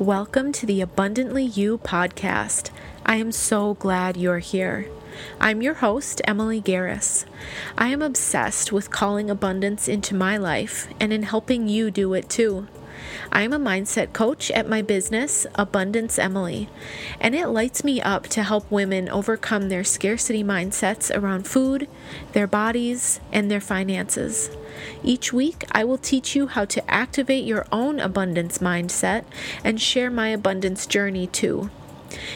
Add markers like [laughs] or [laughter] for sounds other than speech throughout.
Welcome to the Abundantly You podcast. I am so glad you're here. I'm your host, Emily Garris. I am obsessed with calling abundance into my life and in helping you do it too. I am a mindset coach at my business, Abundance Emily, and it lights me up to help women overcome their scarcity mindsets around food, their bodies, and their finances. Each week, I will teach you how to activate your own abundance mindset and share my abundance journey too.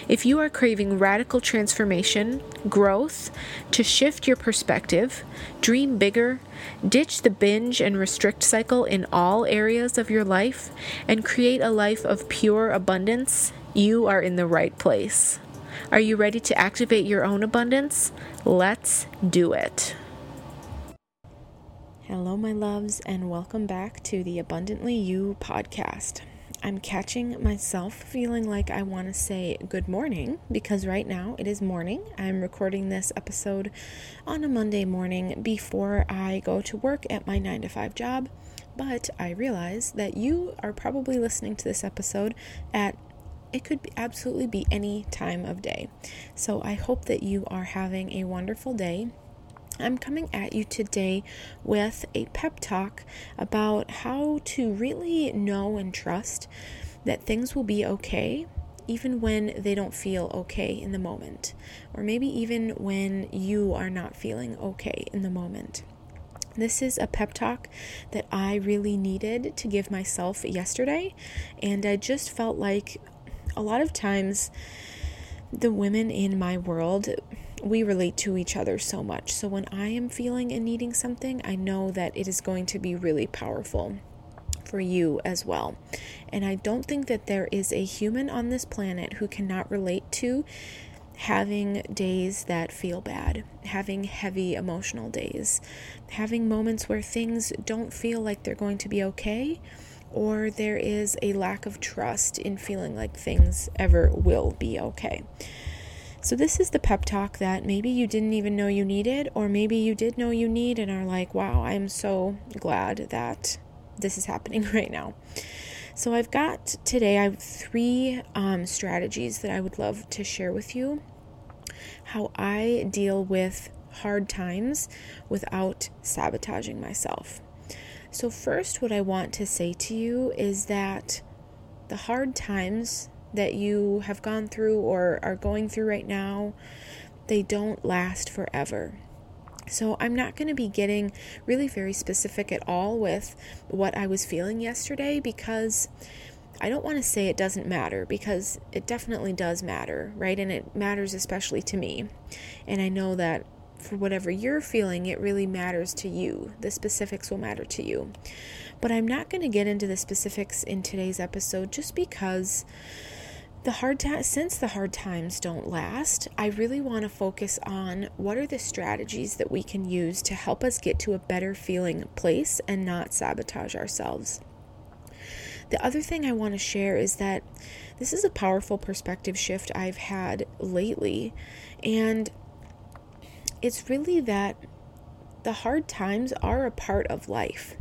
If you are craving radical transformation, growth, to shift your perspective, dream bigger, ditch the binge and restrict cycle in all areas of your life, and create a life of pure abundance, you are in the right place. Are you ready to activate your own abundance? Let's do it. Hello, my loves, and welcome back to the Abundantly You podcast. I'm catching myself feeling like I want to say good morning because right now it is morning. I'm recording this episode on a Monday morning before I go to work at my 9 to 5 job. But I realize that you are probably listening to this episode at it could be absolutely be any time of day. So I hope that you are having a wonderful day I'm coming at you today with a pep talk about how to really know and trust that things will be okay even when they don't feel okay in the moment, or maybe even when you are not feeling okay in the moment. This is a pep talk that I really needed to give myself yesterday, and I just felt like a lot of times the women in my world we relate to each other so much. So when I am feeling and needing something, I know that it is going to be really powerful for you as well. And I don't think that there is a human on this planet who cannot relate to having days that feel bad, having heavy emotional days, having moments where things don't feel like they're going to be okay, or there is a lack of trust in feeling like things ever will be okay. So, this is the pep talk that maybe you didn't even know you needed, or maybe you did know you need and are like, wow, I'm so glad that this is happening [laughs] right now. So, I've got today, I have three um, strategies that I would love to share with you how I deal with hard times without sabotaging myself. So, first, what I want to say to you is that the hard times that you have gone through or are going through right now, they don't last forever. So, I'm not going to be getting really very specific at all with what I was feeling yesterday because I don't want to say it doesn't matter because it definitely does matter, right? And it matters especially to me. And I know that for whatever you're feeling, it really matters to you. The specifics will matter to you. But I'm not going to get into the specifics in today's episode just because the hard times since the hard times don't last i really want to focus on what are the strategies that we can use to help us get to a better feeling place and not sabotage ourselves. The other thing i want to share is that this is a powerful perspective shift i've had lately and it's really that the hard times are a part of life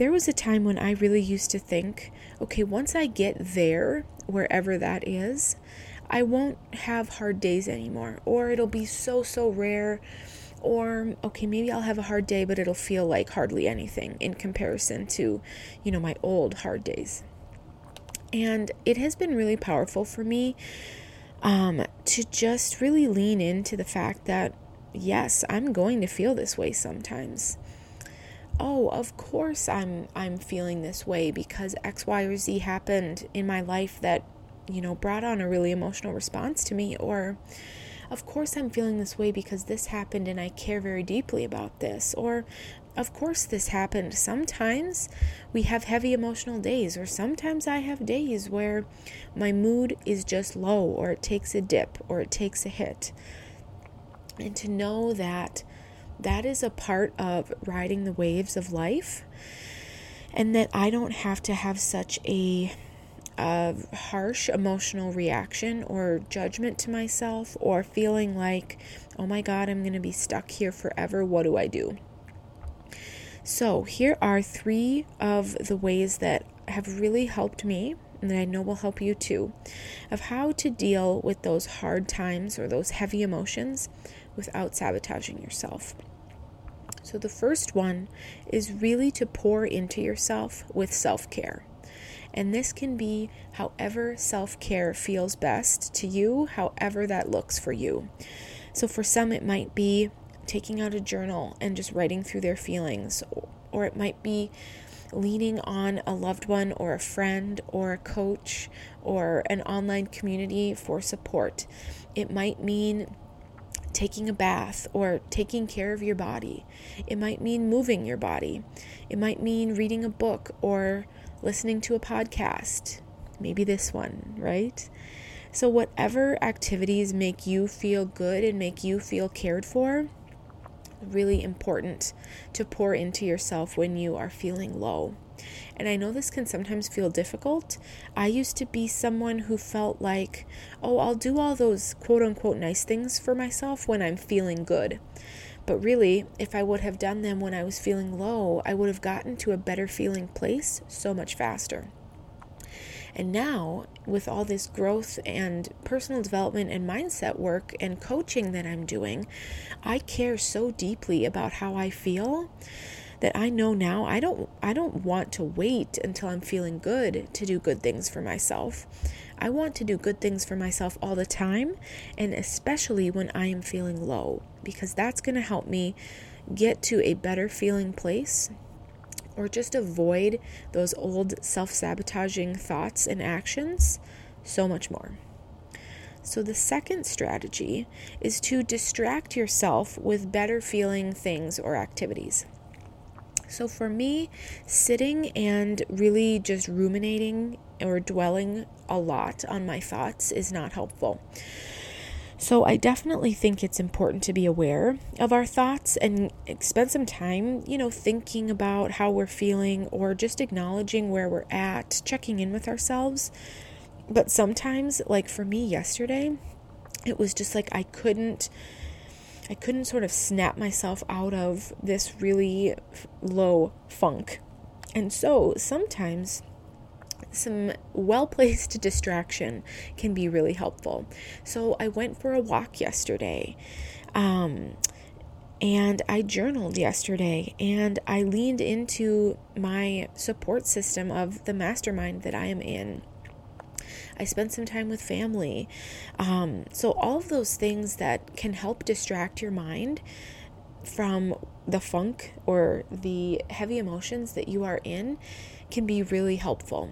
there was a time when I really used to think, okay, once I get there, wherever that is, I won't have hard days anymore, or it'll be so, so rare. Or, okay, maybe I'll have a hard day, but it'll feel like hardly anything in comparison to, you know, my old hard days. And it has been really powerful for me um, to just really lean into the fact that, yes, I'm going to feel this way sometimes oh, of course I'm I'm feeling this way because X, Y, or Z happened in my life that, you know, brought on a really emotional response to me or of course I'm feeling this way because this happened and I care very deeply about this or of course this happened. Sometimes we have heavy emotional days or sometimes I have days where my mood is just low or it takes a dip or it takes a hit. And to know that that is a part of riding the waves of life and that I don't have to have such a harsh emotional reaction or judgment to myself or feeling like, oh my God, I'm going to be stuck here forever. What do I do? So, here are three of the ways that have really helped me and that I know will help you too, of how to deal with those hard times or those heavy emotions without sabotaging yourself. So, the first one is really to pour into yourself with self care. And this can be however self care feels best to you, however that looks for you. So, for some, it might be taking out a journal and just writing through their feelings, or it might be leaning on a loved one or a friend or a coach or an online community for support. It might mean taking a bath or taking care of your body. It might mean moving your body. It might mean reading a book or listening to a podcast. Maybe this one, right? So, whatever activities make you feel good and make you feel cared for, really important to pour into yourself when you are feeling low. And I know this can sometimes feel difficult. I used to be someone who felt like, oh, I'll do all those quote unquote nice things for myself when I'm feeling good. But really, if I would have done them when I was feeling low, I would have gotten to a better feeling place so much faster. And now, with all this growth and personal development and mindset work and coaching that I'm doing, I care so deeply about how I feel that I know now I don't I don't want to wait until I'm feeling good to do good things for myself. I want to do good things for myself all the time and especially when I am feeling low because that's going to help me get to a better feeling place or just avoid those old self sabotaging thoughts and actions so much more. So, the second strategy is to distract yourself with better feeling things or activities. So, for me, sitting and really just ruminating or dwelling a lot on my thoughts is not helpful. So I definitely think it's important to be aware of our thoughts and spend some time, you know, thinking about how we're feeling or just acknowledging where we're at, checking in with ourselves. But sometimes, like for me yesterday, it was just like I couldn't I couldn't sort of snap myself out of this really low funk. And so sometimes some well placed [laughs] distraction can be really helpful. So I went for a walk yesterday. Um, and I journaled yesterday and I leaned into my support system of the mastermind that I am in. I spent some time with family. Um, so, all of those things that can help distract your mind from the funk or the heavy emotions that you are in can be really helpful.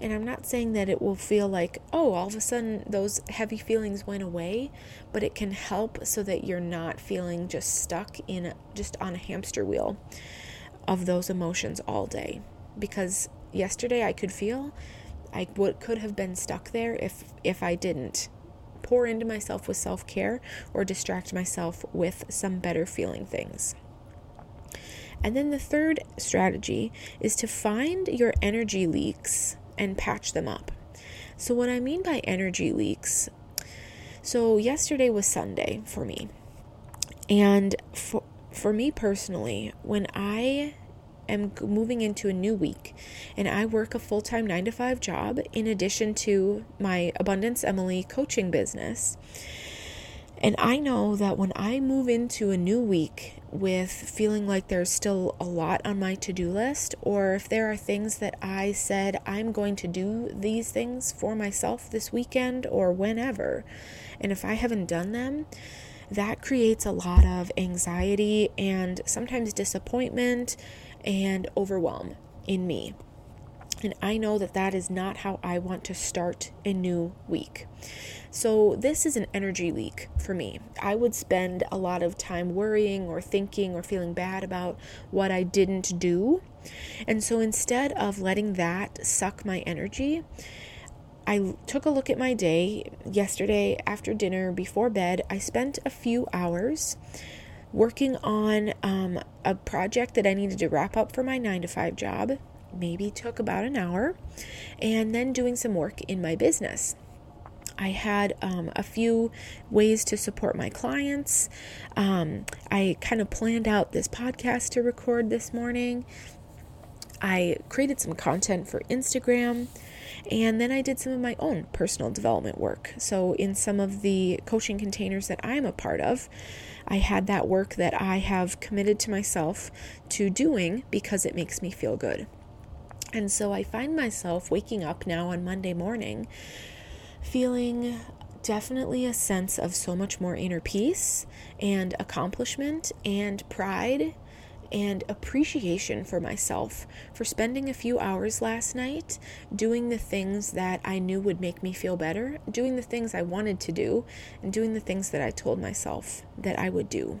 And I'm not saying that it will feel like, oh, all of a sudden those heavy feelings went away, but it can help so that you're not feeling just stuck in just on a hamster wheel of those emotions all day. Because yesterday I could feel I would could have been stuck there if if I didn't pour into myself with self-care or distract myself with some better feeling things. And then the third strategy is to find your energy leaks and patch them up. So, what I mean by energy leaks, so yesterday was Sunday for me. And for, for me personally, when I am moving into a new week and I work a full time nine to five job in addition to my Abundance Emily coaching business, and I know that when I move into a new week with feeling like there's still a lot on my to do list, or if there are things that I said I'm going to do these things for myself this weekend or whenever, and if I haven't done them, that creates a lot of anxiety and sometimes disappointment and overwhelm in me. And I know that that is not how I want to start a new week. So, this is an energy week for me. I would spend a lot of time worrying or thinking or feeling bad about what I didn't do. And so, instead of letting that suck my energy, I took a look at my day yesterday after dinner before bed. I spent a few hours working on um, a project that I needed to wrap up for my nine to five job. Maybe took about an hour, and then doing some work in my business. I had um, a few ways to support my clients. Um, I kind of planned out this podcast to record this morning. I created some content for Instagram. And then I did some of my own personal development work. So, in some of the coaching containers that I'm a part of, I had that work that I have committed to myself to doing because it makes me feel good. And so I find myself waking up now on Monday morning feeling definitely a sense of so much more inner peace and accomplishment and pride and appreciation for myself for spending a few hours last night doing the things that I knew would make me feel better, doing the things I wanted to do, and doing the things that I told myself that I would do.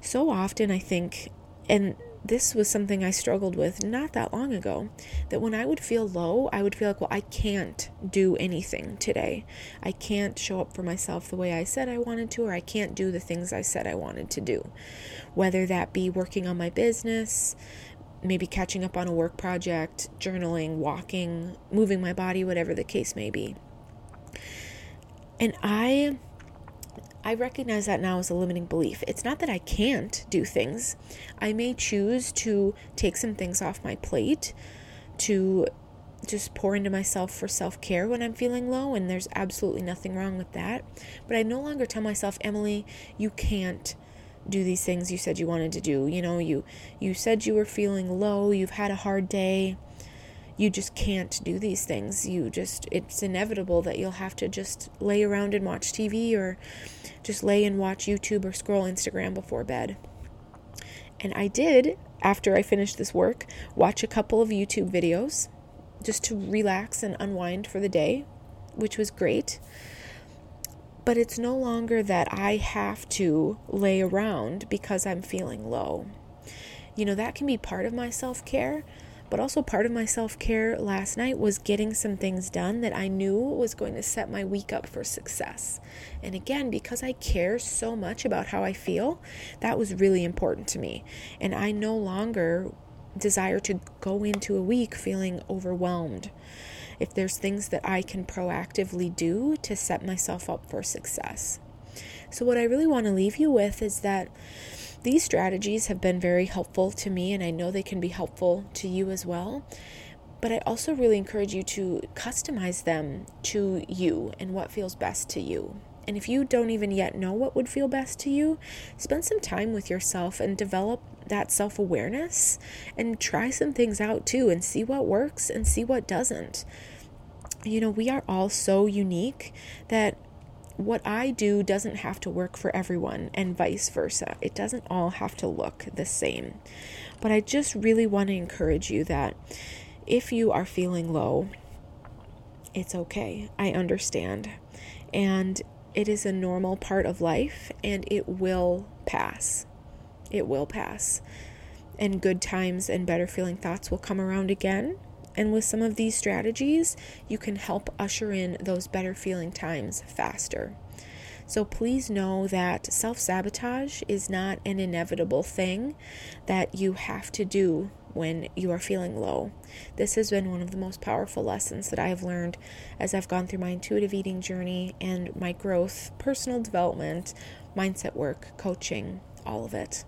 So often, I think, and this was something I struggled with not that long ago. That when I would feel low, I would feel like, well, I can't do anything today. I can't show up for myself the way I said I wanted to, or I can't do the things I said I wanted to do. Whether that be working on my business, maybe catching up on a work project, journaling, walking, moving my body, whatever the case may be. And I I recognize that now as a limiting belief. It's not that I can't do things. I may choose to take some things off my plate to just pour into myself for self care when I'm feeling low, and there's absolutely nothing wrong with that. But I no longer tell myself, Emily, you can't do these things you said you wanted to do. You know, you you said you were feeling low, you've had a hard day you just can't do these things. You just, it's inevitable that you'll have to just lay around and watch TV or just lay and watch YouTube or scroll Instagram before bed. And I did, after I finished this work, watch a couple of YouTube videos just to relax and unwind for the day, which was great. But it's no longer that I have to lay around because I'm feeling low. You know, that can be part of my self care, but also, part of my self care last night was getting some things done that I knew was going to set my week up for success. And again, because I care so much about how I feel, that was really important to me. And I no longer desire to go into a week feeling overwhelmed. If there's things that I can proactively do to set myself up for success. So, what I really want to leave you with is that these strategies have been very helpful to me, and I know they can be helpful to you as well. But I also really encourage you to customize them to you and what feels best to you. And if you don't even yet know what would feel best to you, spend some time with yourself and develop that self awareness and try some things out too and see what works and see what doesn't. You know, we are all so unique that what I do doesn't have to work for everyone, and vice versa. It doesn't all have to look the same. But I just really want to encourage you that if you are feeling low, it's okay. I understand. And it is a normal part of life, and it will pass. It will pass. And good times and better feeling thoughts will come around again and with some of these strategies, you can help usher in those better feeling times faster. So please know that self sabotage is not an inevitable thing that you have to do when you are feeling low. This has been one of the most powerful lessons that I have learned as I've gone through my intuitive eating journey and my growth, personal development, mindset work, coaching, all of it.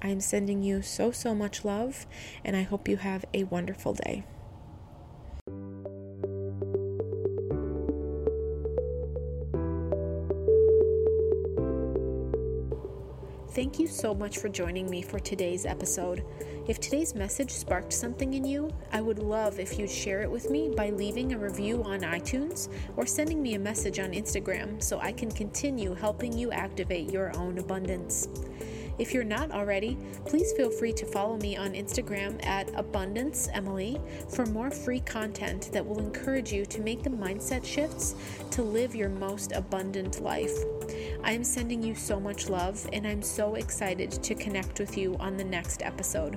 I am sending you so, so much love, and I hope you have a wonderful day. Thank you so much for joining me for today's episode. If today's message sparked something in you, I would love if you'd share it with me by leaving a review on iTunes or sending me a message on Instagram so I can continue helping you activate your own abundance. If you're not already, please feel free to follow me on Instagram at Abundance Emily for more free content that will encourage you to make the mindset shifts to live your most abundant life. I am sending you so much love, and I'm so excited to connect with you on the next episode.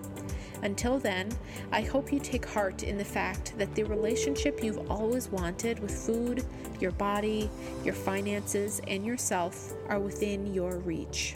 Until then, I hope you take heart in the fact that the relationship you've always wanted with food, your body, your finances, and yourself are within your reach.